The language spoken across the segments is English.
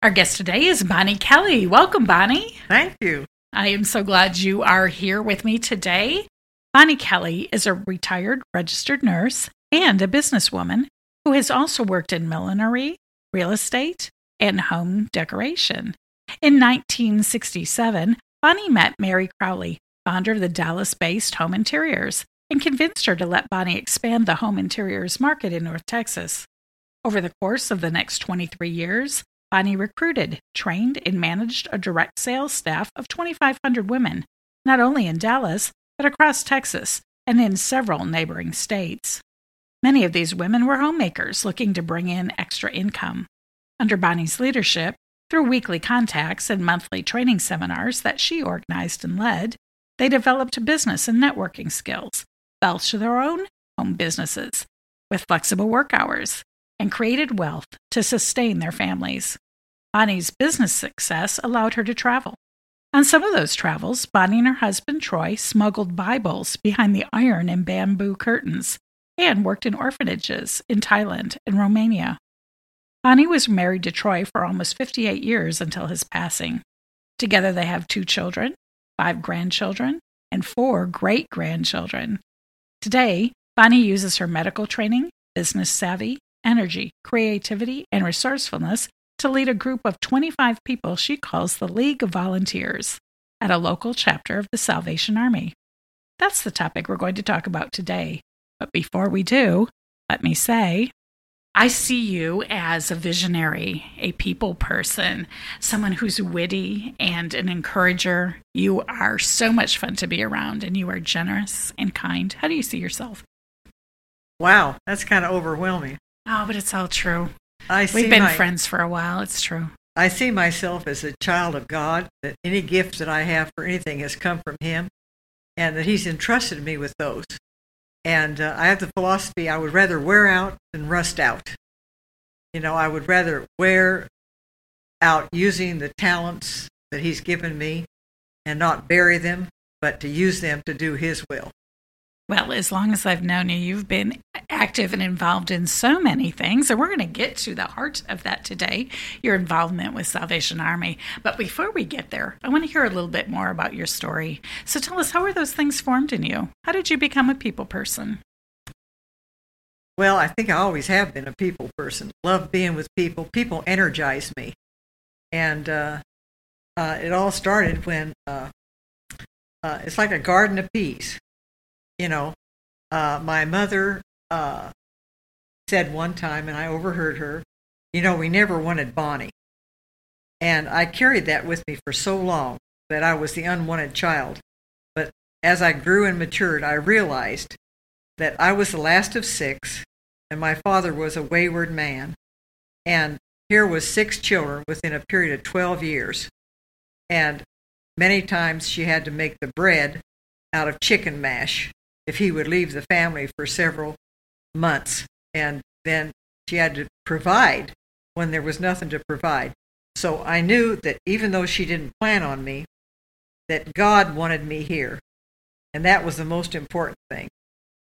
Our guest today is Bonnie Kelly. Welcome, Bonnie. Thank you. I am so glad you are here with me today. Bonnie Kelly is a retired registered nurse and a businesswoman who has also worked in millinery, real estate, and home decoration. In 1967, Bonnie met Mary Crowley, founder of the Dallas based Home Interiors, and convinced her to let Bonnie expand the home interiors market in North Texas. Over the course of the next 23 years, Bonnie recruited, trained, and managed a direct sales staff of 2,500 women, not only in Dallas, but across Texas and in several neighboring states. Many of these women were homemakers looking to bring in extra income. Under Bonnie's leadership, through weekly contacts and monthly training seminars that she organized and led, they developed business and networking skills, built their own home businesses with flexible work hours, and created wealth to sustain their families. Bonnie's business success allowed her to travel. On some of those travels, Bonnie and her husband Troy smuggled Bibles behind the iron and bamboo curtains and worked in orphanages in Thailand and Romania. Bonnie was married to Troy for almost 58 years until his passing. Together, they have two children, five grandchildren, and four great grandchildren. Today, Bonnie uses her medical training, business savvy, energy, creativity, and resourcefulness to lead a group of 25 people she calls the League of Volunteers at a local chapter of the Salvation Army. That's the topic we're going to talk about today. But before we do, let me say, I see you as a visionary, a people person, someone who's witty and an encourager. You are so much fun to be around and you are generous and kind. How do you see yourself? Wow, that's kind of overwhelming. Oh, but it's all true. I We've been my, friends for a while. It's true. I see myself as a child of God, that any gift that I have for anything has come from Him, and that He's entrusted me with those. And uh, I have the philosophy I would rather wear out than rust out. You know, I would rather wear out using the talents that He's given me and not bury them, but to use them to do His will. Well, as long as I've known you, you've been active and involved in so many things. And we're going to get to the heart of that today your involvement with Salvation Army. But before we get there, I want to hear a little bit more about your story. So tell us, how were those things formed in you? How did you become a people person? Well, I think I always have been a people person. Love being with people. People energize me. And uh, uh, it all started when uh, uh it's like a garden of peas you know, uh, my mother uh, said one time, and I overheard her, you know, we never wanted Bonnie. And I carried that with me for so long that I was the unwanted child. But as I grew and matured, I realized that I was the last of six, and my father was a wayward man. And here was six children within a period of 12 years. And many times she had to make the bread out of chicken mash if he would leave the family for several months. And then she had to provide when there was nothing to provide. So I knew that even though she didn't plan on me, that God wanted me here. And that was the most important thing.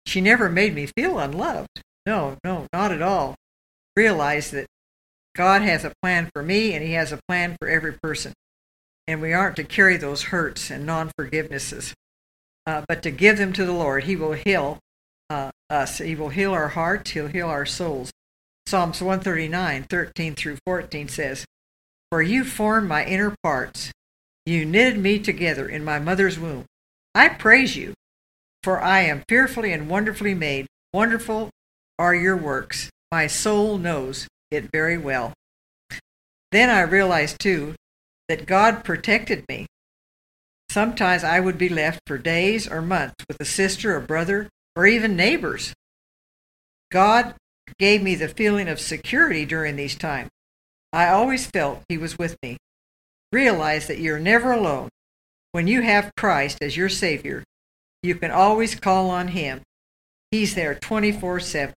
She never made me feel unloved. No, no, not at all. Realize that God has a plan for me and He has a plan for every person. And we aren't to carry those hurts and non forgivenesses uh, but to give them to the Lord. He will heal uh, us. He will heal our hearts. He'll heal our souls. Psalms 139, 13 through 14 says, For you formed my inner parts. You knitted me together in my mother's womb. I praise you, for I am fearfully and wonderfully made. Wonderful are your works. My soul knows it very well. Then I realized, too, that God protected me Sometimes I would be left for days or months with a sister or brother or even neighbors. God gave me the feeling of security during these times. I always felt He was with me. Realize that you're never alone. When you have Christ as your Savior, you can always call on Him. He's there 24 7.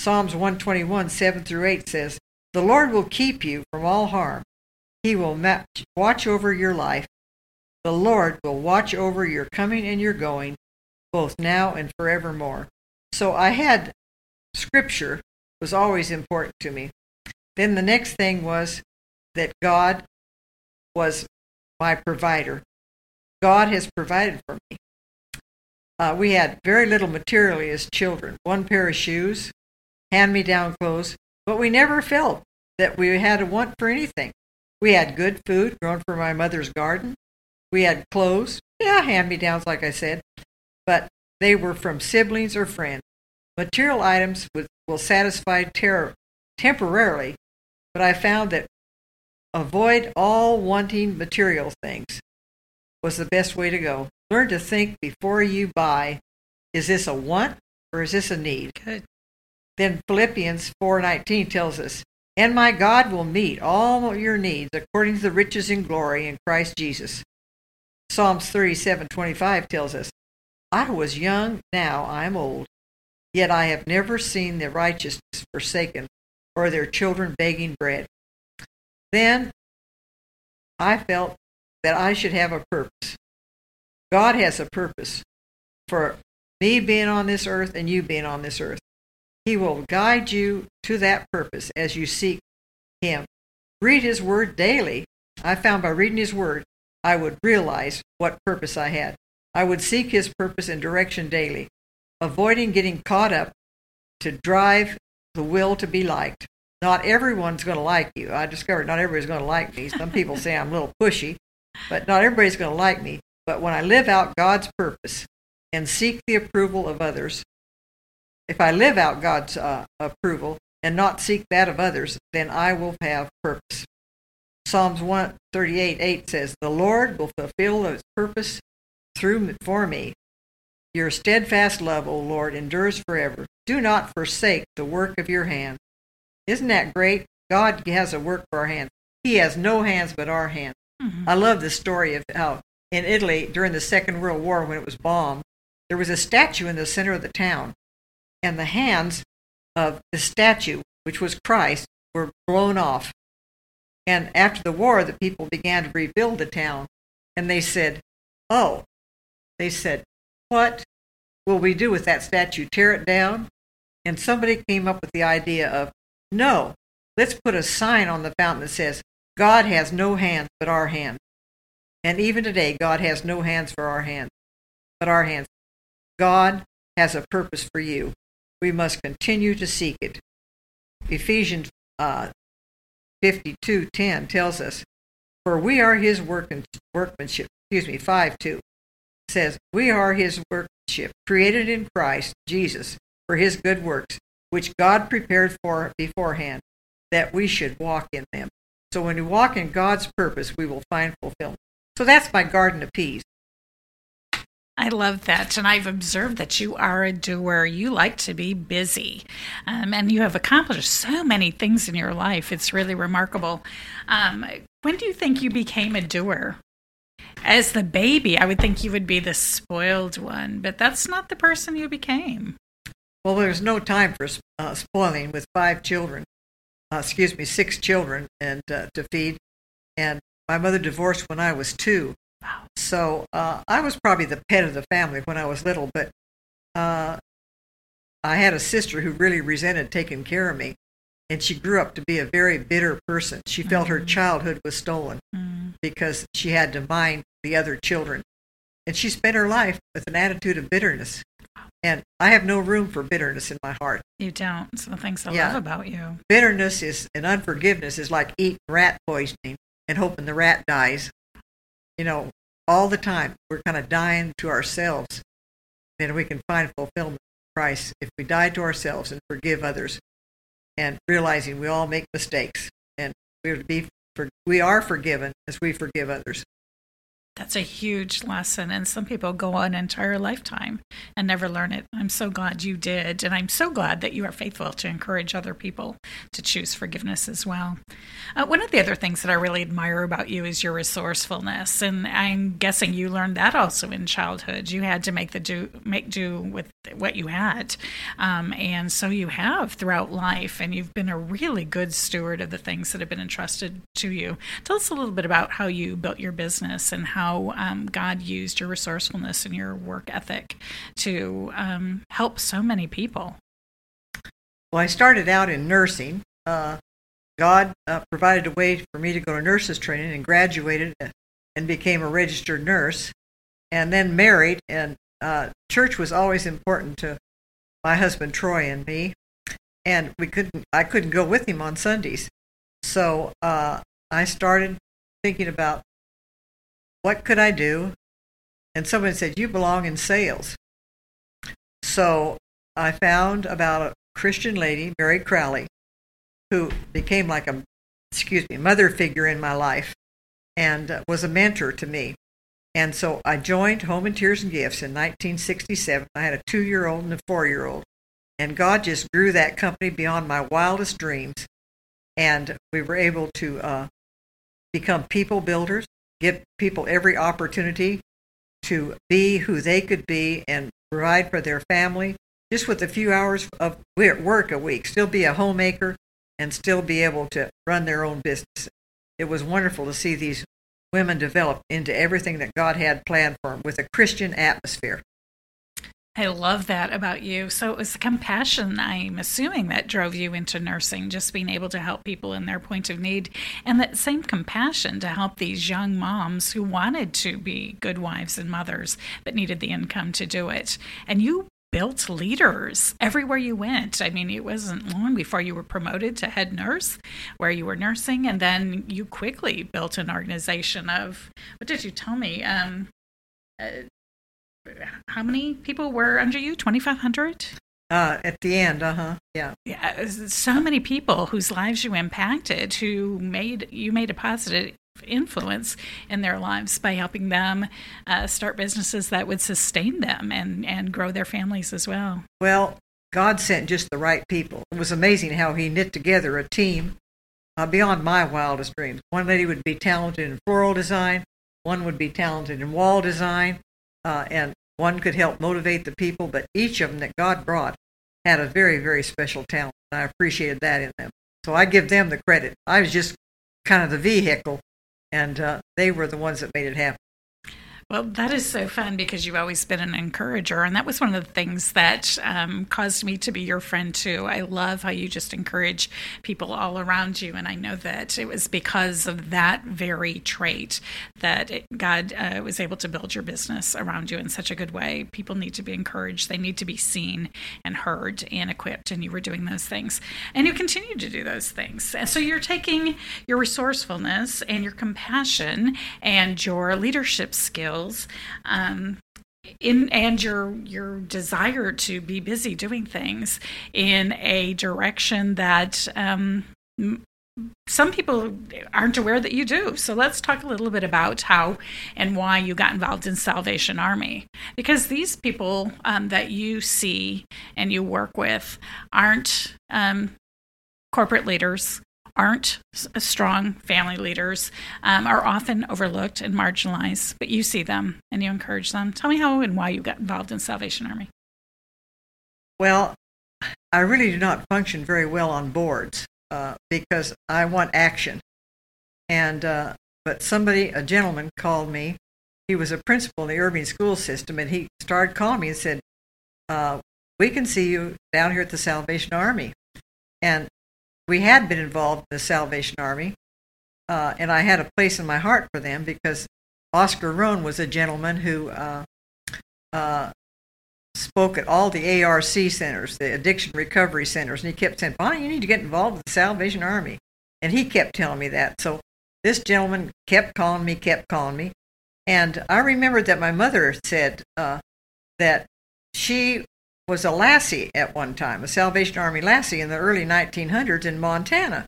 Psalms 121, 7 through 8 says, The Lord will keep you from all harm. He will watch over your life the Lord will watch over your coming and your going, both now and forevermore. So I had scripture was always important to me. Then the next thing was that God was my provider. God has provided for me. Uh, we had very little materially as children one pair of shoes, hand me down clothes, but we never felt that we had a want for anything. We had good food grown from my mother's garden. We had clothes, yeah, hand me downs, like I said, but they were from siblings or friends. Material items would, will satisfy ter- temporarily, but I found that avoid all wanting material things was the best way to go. Learn to think before you buy. Is this a want or is this a need? Good. Then Philippians 4:19 tells us, "And my God will meet all your needs according to the riches in glory in Christ Jesus." Psalms 37:25 tells us, "I was young, now I am old, yet I have never seen the righteous forsaken or their children begging bread." Then I felt that I should have a purpose. God has a purpose for me being on this earth and you being on this earth. He will guide you to that purpose as you seek Him. Read His Word daily. I found by reading His Word, I would realize what purpose I had. I would seek His purpose and direction daily, avoiding getting caught up to drive the will to be liked. Not everyone's going to like you. I discovered not everybody's going to like me. Some people say I'm a little pushy, but not everybody's going to like me. But when I live out God's purpose and seek the approval of others, if I live out God's uh, approval and not seek that of others, then I will have purpose. Psalms 138 8 says, The Lord will fulfill his purpose through for me. Your steadfast love, O Lord, endures forever. Do not forsake the work of your hand. Isn't that great? God has a work for our hands. He has no hands but our hands. Mm-hmm. I love the story of how in Italy during the Second World War, when it was bombed, there was a statue in the center of the town, and the hands of the statue, which was Christ, were blown off. And after the war, the people began to rebuild the town, and they said, Oh, they said, What will we do with that statue? Tear it down? And somebody came up with the idea of, No, let's put a sign on the fountain that says, God has no hands but our hands. And even today, God has no hands for our hands, but our hands. God has a purpose for you. We must continue to seek it. Ephesians uh, 52:10 tells us, "For we are His work workmanship." Excuse me, 5:2 says, "We are His workmanship, created in Christ Jesus for His good works, which God prepared for beforehand, that we should walk in them." So when we walk in God's purpose, we will find fulfillment. So that's my garden of peas. I love that. And I've observed that you are a doer. You like to be busy. Um, and you have accomplished so many things in your life. It's really remarkable. Um, when do you think you became a doer? As the baby, I would think you would be the spoiled one, but that's not the person you became. Well, there's no time for uh, spoiling with five children. Uh, excuse me, six children and uh, to feed. And my mother divorced when I was two. So uh, I was probably the pet of the family when I was little, but uh, I had a sister who really resented taking care of me, and she grew up to be a very bitter person. She felt mm-hmm. her childhood was stolen mm-hmm. because she had to mind the other children. And she spent her life with an attitude of bitterness. And I have no room for bitterness in my heart. You don't. Some things I yeah. love about you. Bitterness is and unforgiveness is like eating rat poisoning and hoping the rat dies. You know, all the time we're kind of dying to ourselves. Then we can find fulfillment in Christ if we die to ourselves and forgive others, and realizing we all make mistakes and we're to be for, we are forgiven as we forgive others. That's a huge lesson. And some people go an entire lifetime and never learn it. I'm so glad you did. And I'm so glad that you are faithful to encourage other people to choose forgiveness as well. Uh, one of the other things that I really admire about you is your resourcefulness. And I'm guessing you learned that also in childhood. You had to make the do make do with what you had. Um, and so you have throughout life. And you've been a really good steward of the things that have been entrusted to you. Tell us a little bit about how you built your business and how how um, God used your resourcefulness and your work ethic to um, help so many people. Well, I started out in nursing. Uh, God uh, provided a way for me to go to nurses training and graduated and became a registered nurse, and then married. And uh, church was always important to my husband Troy and me, and we couldn't. I couldn't go with him on Sundays, so uh, I started thinking about what could I do, and someone said you belong in sales. So I found about a Christian lady, Mary Crowley, who became like a excuse me mother figure in my life and uh, was a mentor to me. And so I joined Home Interiors and Gifts in 1967. I had a two year old and a four year old. And God just grew that company beyond my wildest dreams. And we were able to uh, become people builders, give people every opportunity to be who they could be and provide for their family just with a few hours of work a week, still be a homemaker and still be able to run their own business. It was wonderful to see these women develop into everything that God had planned for them with a Christian atmosphere. I love that about you. So it was the compassion, I'm assuming, that drove you into nursing, just being able to help people in their point of need. And that same compassion to help these young moms who wanted to be good wives and mothers but needed the income to do it. And you built leaders everywhere you went. I mean, it wasn't long before you were promoted to head nurse where you were nursing, and then you quickly built an organization of what did you tell me? Um, uh, how many people were under you? 2,500? Uh, at the end, uh huh, yeah, yeah. So many people whose lives you impacted, who made you made a positive influence in their lives by helping them uh, start businesses that would sustain them and, and grow their families as well. Well, God sent just the right people. It was amazing how He knit together a team uh, beyond my wildest dreams. One lady would be talented in floral design, one would be talented in wall design, uh, and one could help motivate the people. But each of them that God brought had a very, very special talent. And I appreciated that in them. So I give them the credit. I was just kind of the vehicle and uh, they were the ones that made it happen. Well, that is so fun because you've always been an encourager. And that was one of the things that um, caused me to be your friend, too. I love how you just encourage people all around you. And I know that it was because of that very trait that it, God uh, was able to build your business around you in such a good way. People need to be encouraged, they need to be seen and heard and equipped. And you were doing those things. And you continue to do those things. And so you're taking your resourcefulness and your compassion and your leadership skills skills um, in and your your desire to be busy doing things in a direction that um, some people aren't aware that you do. So let's talk a little bit about how and why you got involved in Salvation Army. Because these people um, that you see and you work with aren't um, corporate leaders, aren't strong family leaders, um, are often overlooked and marginalized, but you see them and you encourage them. Tell me how and why you got involved in Salvation Army. Well, I really do not function very well on boards uh, because I want action. And uh, but somebody, a gentleman, called me. He was a principal in the Irving school system, and he started calling me and said, uh, "We can see you down here at the Salvation Army." And we had been involved in the Salvation Army, uh, and I had a place in my heart for them because Oscar Rohn was a gentleman who uh, uh, spoke at all the ARC centers, the addiction recovery centers, and he kept saying, Bonnie, you need to get involved with the Salvation Army. And he kept telling me that. So this gentleman kept calling me, kept calling me. And I remembered that my mother said uh, that she was a lassie at one time, a Salvation Army lassie in the early 1900s in Montana.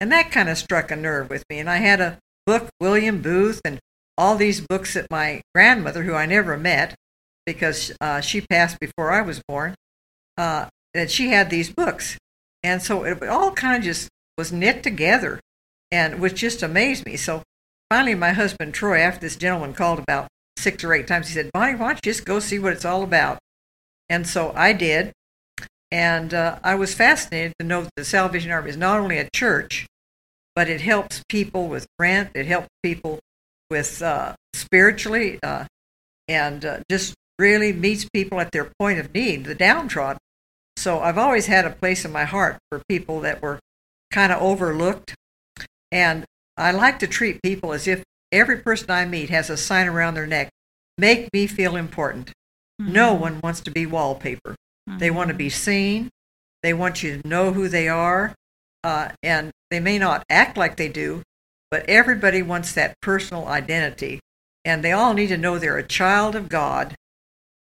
And that kind of struck a nerve with me. And I had a book, William Booth, and all these books that my grandmother, who I never met because uh, she passed before I was born, uh, that she had these books. And so it all kind of just was knit together and which just amazed me. So finally, my husband Troy, after this gentleman called about six or eight times, he said, Bonnie, why don't you just go see what it's all about? And so I did. And uh, I was fascinated to know that the Salvation Army is not only a church, but it helps people with rent, it helps people with uh, spiritually, uh, and uh, just really meets people at their point of need, the downtrodden. So I've always had a place in my heart for people that were kind of overlooked. And I like to treat people as if every person I meet has a sign around their neck make me feel important. Mm-hmm. No one wants to be wallpaper. Mm-hmm. They want to be seen. They want you to know who they are. Uh, and they may not act like they do, but everybody wants that personal identity. And they all need to know they're a child of God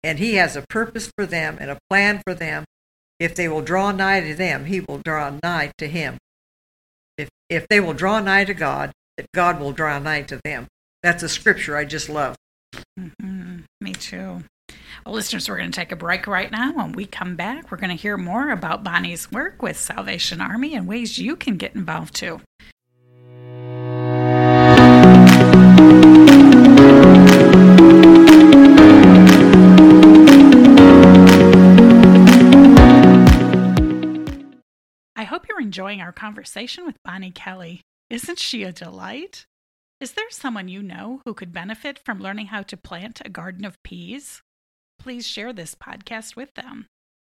and He has a purpose for them and a plan for them. If they will draw nigh to them, He will draw nigh to Him. If, if they will draw nigh to God, that God will draw nigh to them. That's a scripture I just love. Mm-hmm. Me too. Well, listeners, we're going to take a break right now. When we come back, we're going to hear more about Bonnie's work with Salvation Army and ways you can get involved too. I hope you're enjoying our conversation with Bonnie Kelly. Isn't she a delight? Is there someone you know who could benefit from learning how to plant a garden of peas? Please share this podcast with them.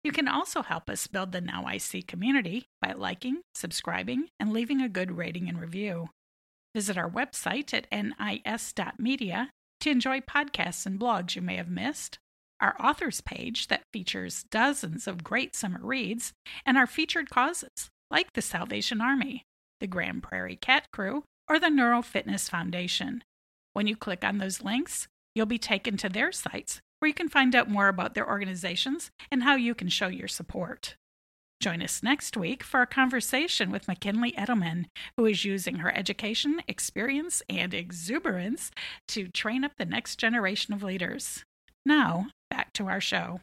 You can also help us build the Now I See community by liking, subscribing, and leaving a good rating and review. Visit our website at nis.media to enjoy podcasts and blogs you may have missed, our authors page that features dozens of great summer reads, and our featured causes like the Salvation Army, the Grand Prairie Cat Crew, or the Neuro Fitness Foundation. When you click on those links, you'll be taken to their sites where you can find out more about their organizations and how you can show your support. Join us next week for a conversation with McKinley Edelman, who is using her education, experience, and exuberance to train up the next generation of leaders. Now, back to our show.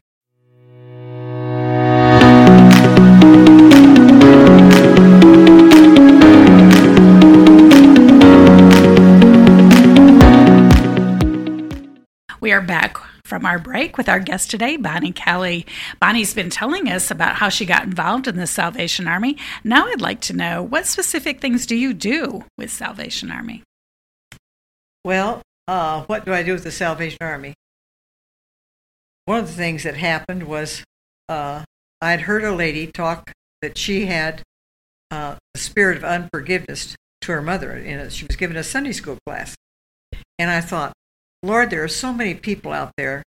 We are back from our break with our guest today, Bonnie Kelly. Bonnie's been telling us about how she got involved in the Salvation Army. Now I'd like to know what specific things do you do with Salvation Army? Well, uh, what do I do with the Salvation Army? One of the things that happened was uh, I'd heard a lady talk that she had uh, a spirit of unforgiveness to her mother, and she was given a Sunday school class. And I thought, Lord, there are so many people out there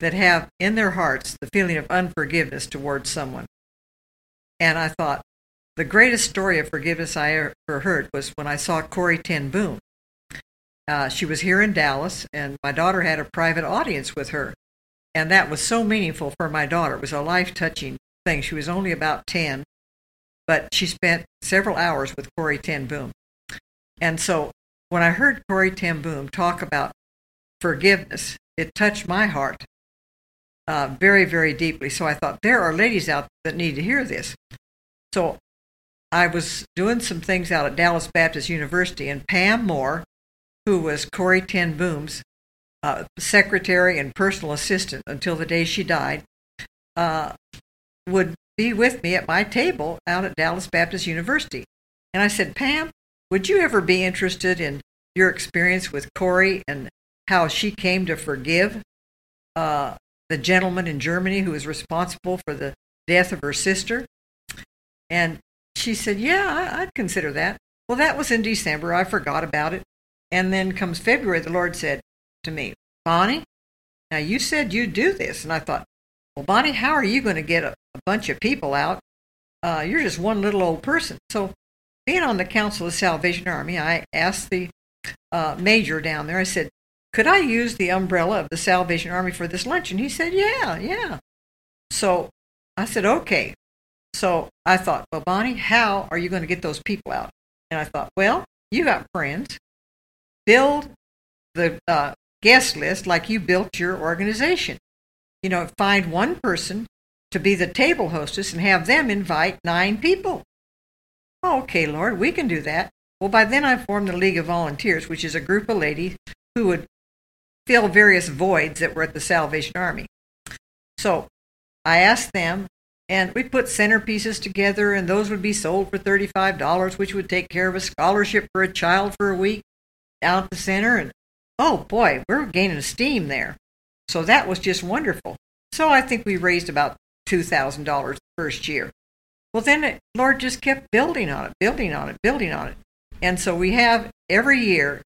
that have in their hearts the feeling of unforgiveness towards someone. And I thought, the greatest story of forgiveness I ever heard was when I saw Corrie ten Boom. Uh, she was here in Dallas, and my daughter had a private audience with her. And that was so meaningful for my daughter. It was a life touching thing. She was only about 10, but she spent several hours with Corrie ten Boom. And so when I heard Corrie ten Boom talk about forgiveness. It touched my heart uh, very, very deeply. So I thought, there are ladies out that need to hear this. So I was doing some things out at Dallas Baptist University, and Pam Moore, who was Corrie ten Boom's uh, secretary and personal assistant until the day she died, uh, would be with me at my table out at Dallas Baptist University. And I said, Pam, would you ever be interested in your experience with Corrie and how she came to forgive uh, the gentleman in Germany who was responsible for the death of her sister. And she said, Yeah, I'd consider that. Well, that was in December. I forgot about it. And then comes February, the Lord said to me, Bonnie, now you said you'd do this. And I thought, Well, Bonnie, how are you going to get a, a bunch of people out? Uh, you're just one little old person. So, being on the Council of Salvation Army, I asked the uh, major down there, I said, could I use the umbrella of the Salvation Army for this lunch? And he said, yeah, yeah. So I said, okay. So I thought, well, Bonnie, how are you going to get those people out? And I thought, well, you got friends. Build the uh, guest list like you built your organization. You know, find one person to be the table hostess and have them invite nine people. Okay, Lord, we can do that. Well, by then I formed the League of Volunteers, which is a group of ladies who would fill various voids that were at the Salvation Army. So I asked them, and we put centerpieces together, and those would be sold for $35, which would take care of a scholarship for a child for a week out at the center. And oh boy, we're gaining steam there. So that was just wonderful. So I think we raised about $2,000 the first year. Well, then it, Lord just kept building on it, building on it, building on it. And so we have every year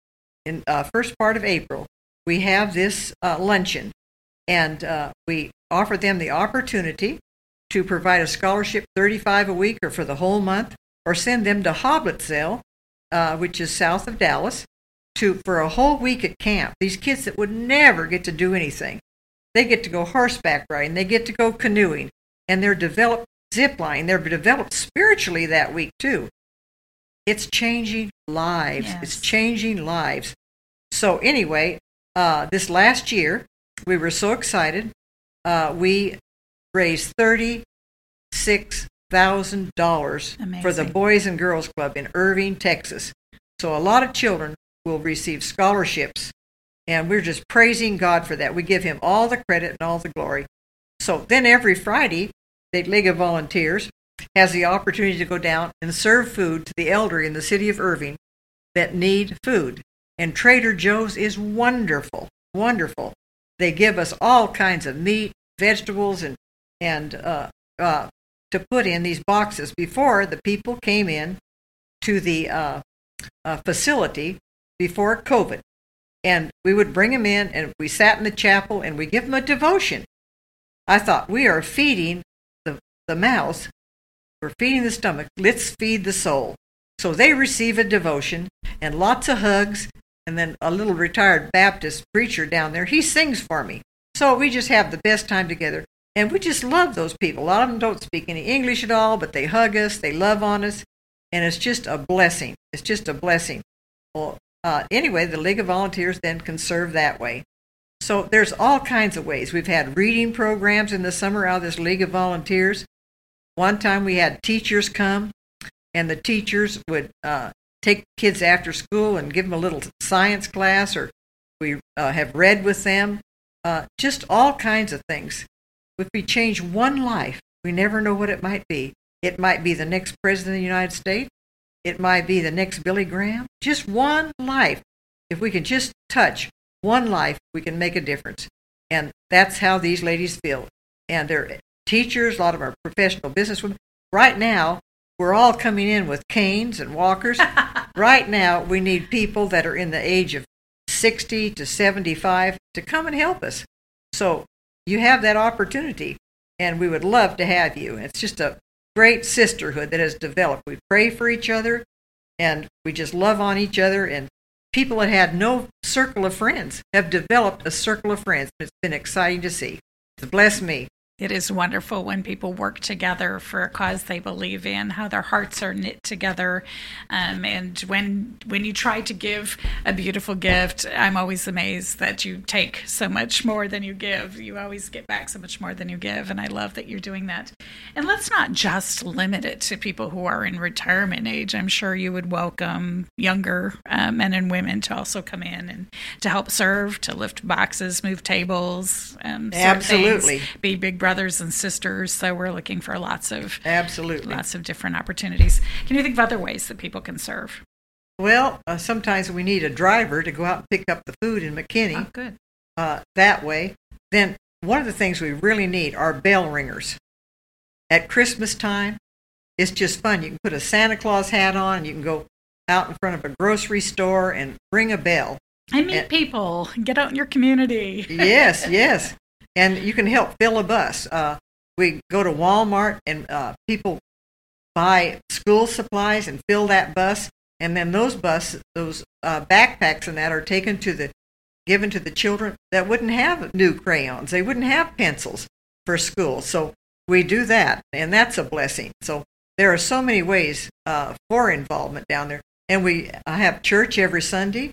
in uh, first part of April, we have this uh, luncheon, and uh, we offer them the opportunity to provide a scholarship 35 a week or for the whole month, or send them to Hoblitzelle, uh, which is south of Dallas, to for a whole week at camp. These kids that would never get to do anything, they get to go horseback riding, they get to go canoeing, and they're developed zip line. They're developed spiritually that week too. It's changing lives. Yes. It's changing lives. So anyway, uh, this last year we were so excited. Uh, we raised thirty six thousand dollars for the Boys and Girls Club in Irving, Texas. So a lot of children will receive scholarships, and we're just praising God for that. We give Him all the credit and all the glory. So then every Friday, the League of Volunteers has the opportunity to go down and serve food to the elderly in the city of Irving that need food. And Trader Joe's is wonderful, wonderful. They give us all kinds of meat, vegetables, and and uh, uh, to put in these boxes. Before the people came in to the uh, uh, facility before COVID, and we would bring them in, and we sat in the chapel, and we give them a devotion. I thought we are feeding the the mouth, we're feeding the stomach. Let's feed the soul. So they receive a devotion and lots of hugs, and then a little retired Baptist preacher down there. He sings for me. So we just have the best time together. And we just love those people. A lot of them don't speak any English at all, but they hug us, they love on us, and it's just a blessing. It's just a blessing. Well, uh, anyway, the League of Volunteers then can serve that way. So there's all kinds of ways. We've had reading programs in the summer out of this League of Volunteers. One time we had teachers come, and the teachers would uh, take kids after school and give them a little science class, or we uh, have read with them. Uh, just all kinds of things. If we change one life, we never know what it might be. It might be the next president of the United States. It might be the next Billy Graham. Just one life. If we can just touch one life, we can make a difference. And that's how these ladies feel. And they're teachers, a lot of our professional businesswomen. Right now, we're all coming in with canes and walkers. right now, we need people that are in the age of 60 to 75 to come and help us. So you have that opportunity, and we would love to have you. It's just a great sisterhood that has developed. We pray for each other, and we just love on each other. And people that had no circle of friends have developed a circle of friends. It's been exciting to see. It's blessed me. It is wonderful when people work together for a cause they believe in, how their hearts are knit together, um, and when when you try to give a beautiful gift, I'm always amazed that you take so much more than you give. You always get back so much more than you give, and I love that you're doing that. And let's not just limit it to people who are in retirement age. I'm sure you would welcome younger uh, men and women to also come in and to help serve, to lift boxes, move tables, um, sort things, Absolutely. be big brothers and sisters. So we're looking for lots of Absolutely. lots of different opportunities. Can you think of other ways that people can serve? Well, uh, sometimes we need a driver to go out and pick up the food in McKinney. Oh, good. uh, that way. Then one of the things we really need are bell ringers. At Christmas time, it's just fun. You can put a Santa Claus hat on, and you can go out in front of a grocery store and ring a bell. And meet And- people. Get out in your community. Yes, yes. And you can help fill a bus. Uh, we go to Walmart and uh, people buy school supplies and fill that bus, and then those bus, those uh, backpacks and that are taken to the, given to the children that wouldn't have new crayons. They wouldn't have pencils for school. So we do that, and that's a blessing. So there are so many ways uh, for involvement down there, and we have church every Sunday.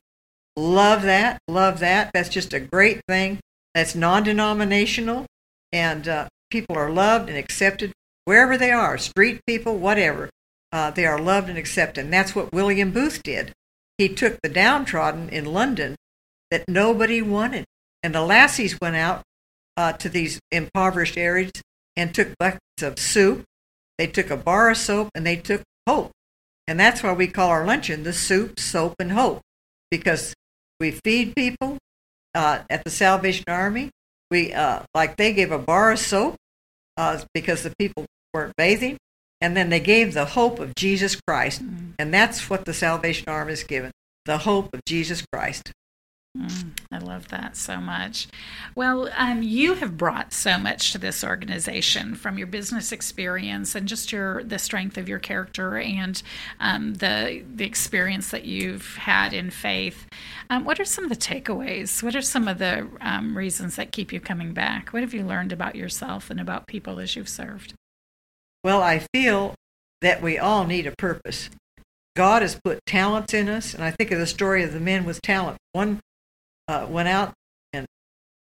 Love that. Love that. That's just a great thing. That's non denominational, and uh, people are loved and accepted wherever they are street people, whatever. Uh, they are loved and accepted. And that's what William Booth did. He took the downtrodden in London that nobody wanted. And the lassies went out uh, to these impoverished areas and took buckets of soup. They took a bar of soap and they took hope. And that's why we call our luncheon the soup, soap, and hope, because we feed people uh, at the Salvation Army. We uh, like they gave a bar of soap uh, because the people weren't bathing, and then they gave the hope of Jesus Christ, mm. and that's what the Salvation Army is given the hope of Jesus Christ. Mm, I love that so much. Well, um, you have brought so much to this organization from your business experience and just your the strength of your character and um, the the experience that you've had in faith. Um, what are some of the takeaways? What are some of the um, reasons that keep you coming back? What have you learned about yourself and about people as you've served? Well, I feel that we all need a purpose. God has put talents in us, and I think of the story of the men with talent. One uh, went out and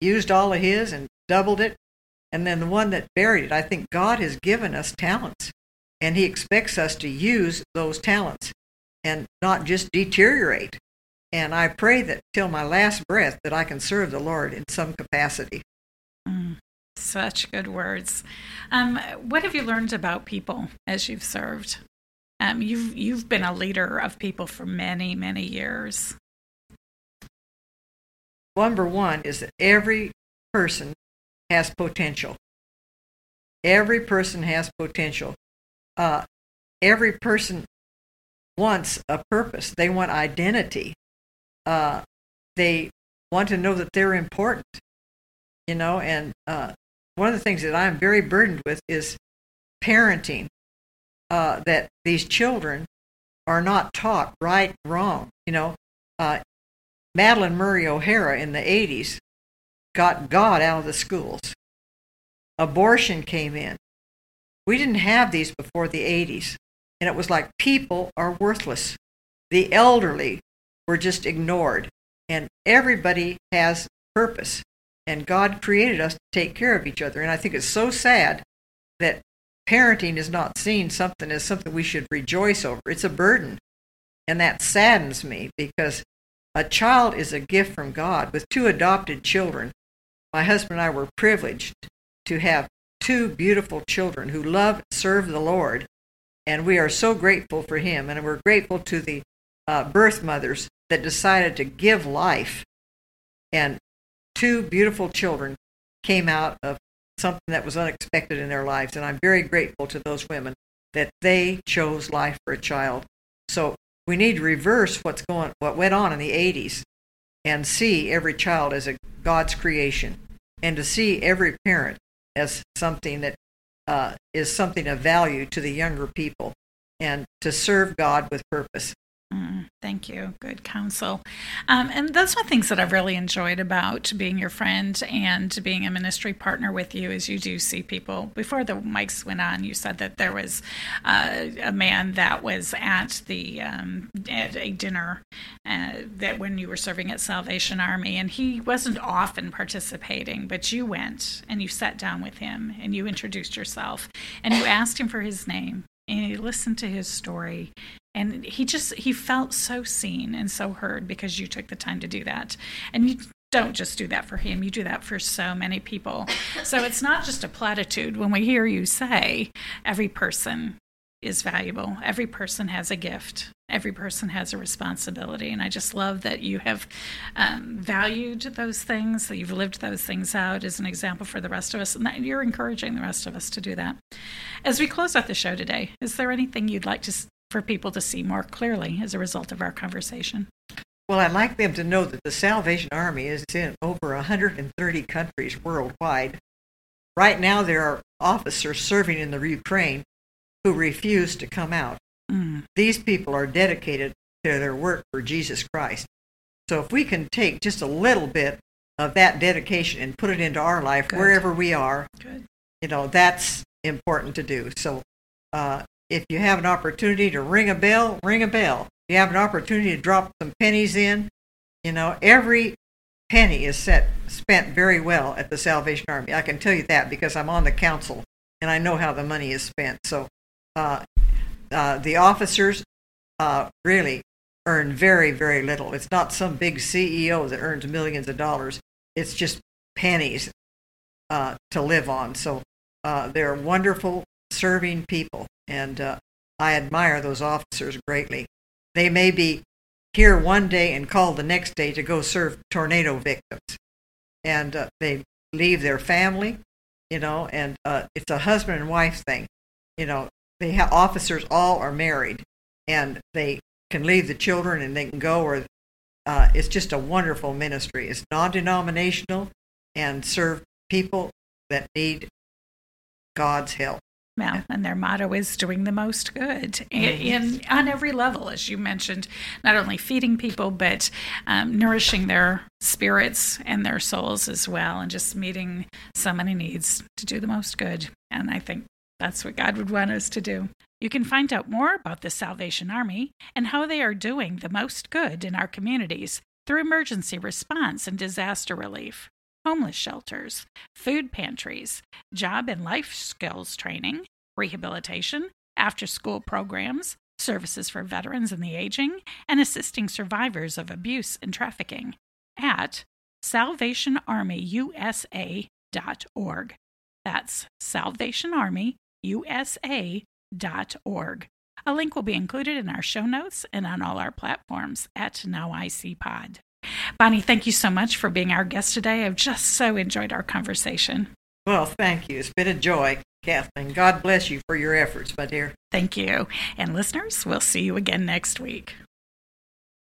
used all of his and doubled it. And then the one that buried it, I think God has given us talents, and He expects us to use those talents and not just deteriorate. And I pray that till my last breath that I can serve the Lord in some capacity. Mm, such good words. Um, what have you learned about people as you've served? Um, you've you've been a leader of people for many many years number one is that every person has potential. Every person has potential. Uh, every person wants a purpose. They want identity. Uh, they want to know that they're important. You know, and uh, one of the things that I'm very burdened with is parenting. Uh, that these children are not taught right wrong. You know, Madalyn Murray O'Hara in the 80s got God out of the schools. Abortion came in. We didn't have these before the 80s. And it was like people are worthless. The elderly were just ignored. And everybody has purpose. And God created us to take care of each other. And I think it's so sad that parenting is not seen something as something we should rejoice over. It's a burden. And that saddens me because a child is a gift from God. With two adopted children, my husband and I were privileged to have two beautiful children who love and serve the Lord. And we are so grateful for him. And we're grateful to the uh, birth mothers that decided to give life. And two beautiful children came out of something that was unexpected in their lives. And I'm very grateful to those women that they chose life for a child. So we need to reverse what's going what went on in the 80s and see every child as a God's creation and to see every parent as something that uh, is something of value to the younger people and to serve God with purpose. Mm, thank you. Good counsel. Um, and that's one of the things that I've really enjoyed about being your friend and being a ministry partner with you is you do see people. Before the mics went on, you said that there was uh, a man that was at the um, at a dinner uh, that when you were serving at Salvation Army, and he wasn't often participating, but you went and you sat down with him and you introduced yourself and you asked him for his name and he listened to his story and he just he felt so seen and so heard because you took the time to do that. And you don't just do that for him you do that for so many people. So it's not just a platitude. When we hear you say every person is valuable. Every person has a gift every person has a responsibility and i just love that you have um, valued those things that you've lived those things out as an example for the rest of us and that you're encouraging the rest of us to do that as we close out the show today is there anything you'd like to for people to see more clearly as a result of our conversation. Well, I'd like them to know that the Salvation Army is in over 130 countries worldwide. Right now, there are officers serving in the Ukraine who refuse to come out. Mm. These people are dedicated to their work for Jesus Christ. So, if we can take just a little bit of that dedication and put it into our life Good. wherever we are, Good. you know, that's important to do. So, uh, if you have an opportunity to ring a bell, ring a bell. If you have an opportunity to drop some pennies in, you know, every penny is set spent very well at the Salvation Army. I can tell you that because I'm on the council and I know how the money is spent. So uh, uh, the officers uh, really earn very, very little. It's not some big CEO that earns millions of dollars. It's just pennies uh, to live on. So uh, they're wonderful serving people and uh, I admire those officers greatly. They may be here one day and called the next day to go serve tornado victims, and they leave their family, you know, and it's a husband and wife thing. You know, the ha- officers all are married, and they can leave the children and they can go. Or uh, it's just a wonderful ministry. It's non-denominational and serve people that need God's help. Well, and their motto is doing the most good in, in on every level, as you mentioned, not only feeding people but um, nourishing their spirits and their souls as well, and just meeting so many needs to do the most good. And I think that's what God would want us to do. You can find out more about the Salvation Army and how they are doing the most good in our communities through emergency response and disaster relief homeless shelters, food pantries, job and life skills training, rehabilitation, after school programs, services for veterans and the aging, and assisting survivors of abuse and trafficking at salvationarmyusa.org. That's salvationarmyusa.org. A link will be included in our show notes and on all our platforms at Now I See Pod. Bonnie, thank you so much for being our guest today. I've just so enjoyed our conversation. Well, thank you. It's been a joy, Kathleen. God bless you for your efforts, my dear. Thank you. And listeners, we'll see you again next week.